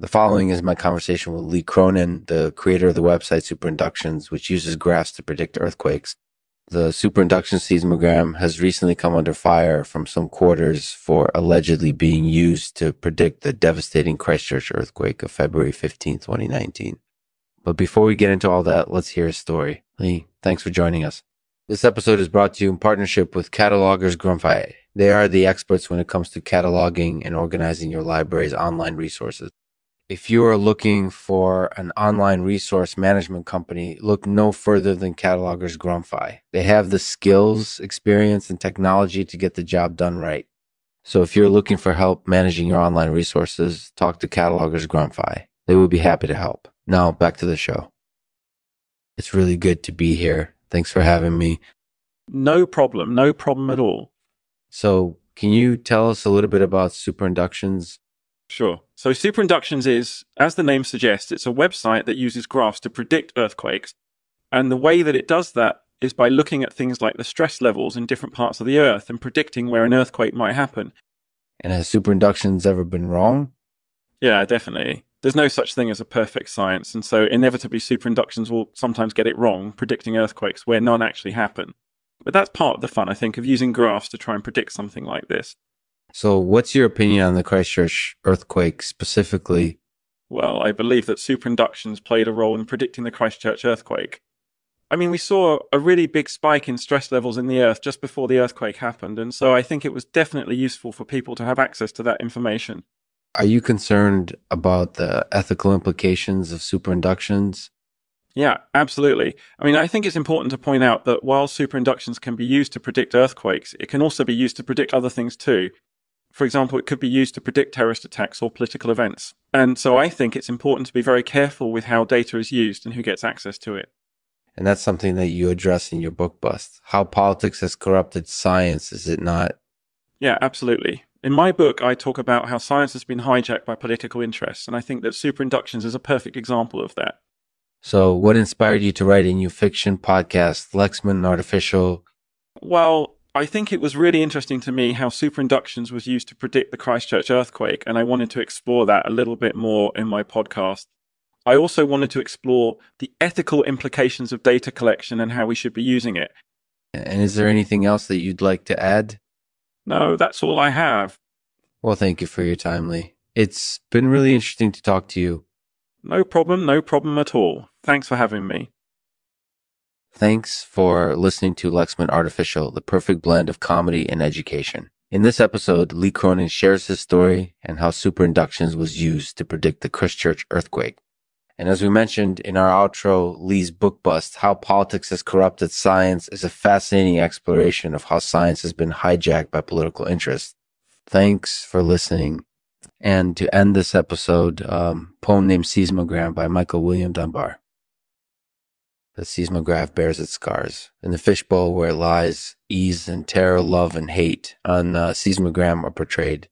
The following is my conversation with Lee Cronin, the creator of the website Superinductions, which uses graphs to predict earthquakes. The superinduction seismogram has recently come under fire from some quarters for allegedly being used to predict the devastating Christchurch earthquake of February 15, 2019. But before we get into all that, let's hear a story. Lee, thanks for joining us. This episode is brought to you in partnership with Catalogers Grumpy. They are the experts when it comes to cataloging and organizing your library's online resources. If you are looking for an online resource management company, look no further than Catalogers Grumpy. They have the skills, experience, and technology to get the job done right. So if you're looking for help managing your online resources, talk to Catalogers Grumpy. They would be happy to help. Now back to the show. It's really good to be here. Thanks for having me. No problem. No problem at all. So can you tell us a little bit about superinductions? Sure. So Superinductions is, as the name suggests, it's a website that uses graphs to predict earthquakes. And the way that it does that is by looking at things like the stress levels in different parts of the earth and predicting where an earthquake might happen. And has superinductions ever been wrong? Yeah, definitely. There's no such thing as a perfect science. And so inevitably superinductions will sometimes get it wrong, predicting earthquakes where none actually happen. But that's part of the fun, I think, of using graphs to try and predict something like this. So, what's your opinion on the Christchurch earthquake specifically? Well, I believe that superinductions played a role in predicting the Christchurch earthquake. I mean, we saw a really big spike in stress levels in the earth just before the earthquake happened, and so I think it was definitely useful for people to have access to that information. Are you concerned about the ethical implications of superinductions? Yeah, absolutely. I mean, I think it's important to point out that while superinductions can be used to predict earthquakes, it can also be used to predict other things too. For example, it could be used to predict terrorist attacks or political events. And so I think it's important to be very careful with how data is used and who gets access to it. And that's something that you address in your book, Bust. How politics has corrupted science, is it not? Yeah, absolutely. In my book, I talk about how science has been hijacked by political interests, and I think that superinductions is a perfect example of that. So, what inspired you to write a new fiction podcast, Lexman Artificial? Well, I think it was really interesting to me how superinductions was used to predict the Christchurch earthquake, and I wanted to explore that a little bit more in my podcast. I also wanted to explore the ethical implications of data collection and how we should be using it. And is there anything else that you'd like to add? No, that's all I have. Well, thank you for your time, Lee. It's been really interesting to talk to you. No problem, no problem at all. Thanks for having me. Thanks for listening to Lexman Artificial, the perfect blend of comedy and education. In this episode, Lee Cronin shares his story and how superinductions was used to predict the Christchurch earthquake. And as we mentioned in our outro, Lee's book bust, How Politics Has Corrupted Science, is a fascinating exploration of how science has been hijacked by political interests. Thanks for listening. And to end this episode, um, poem named Seismogram by Michael William Dunbar. The seismograph bears its scars. In the fishbowl where it lies, ease and terror, love and hate on the seismogram are portrayed.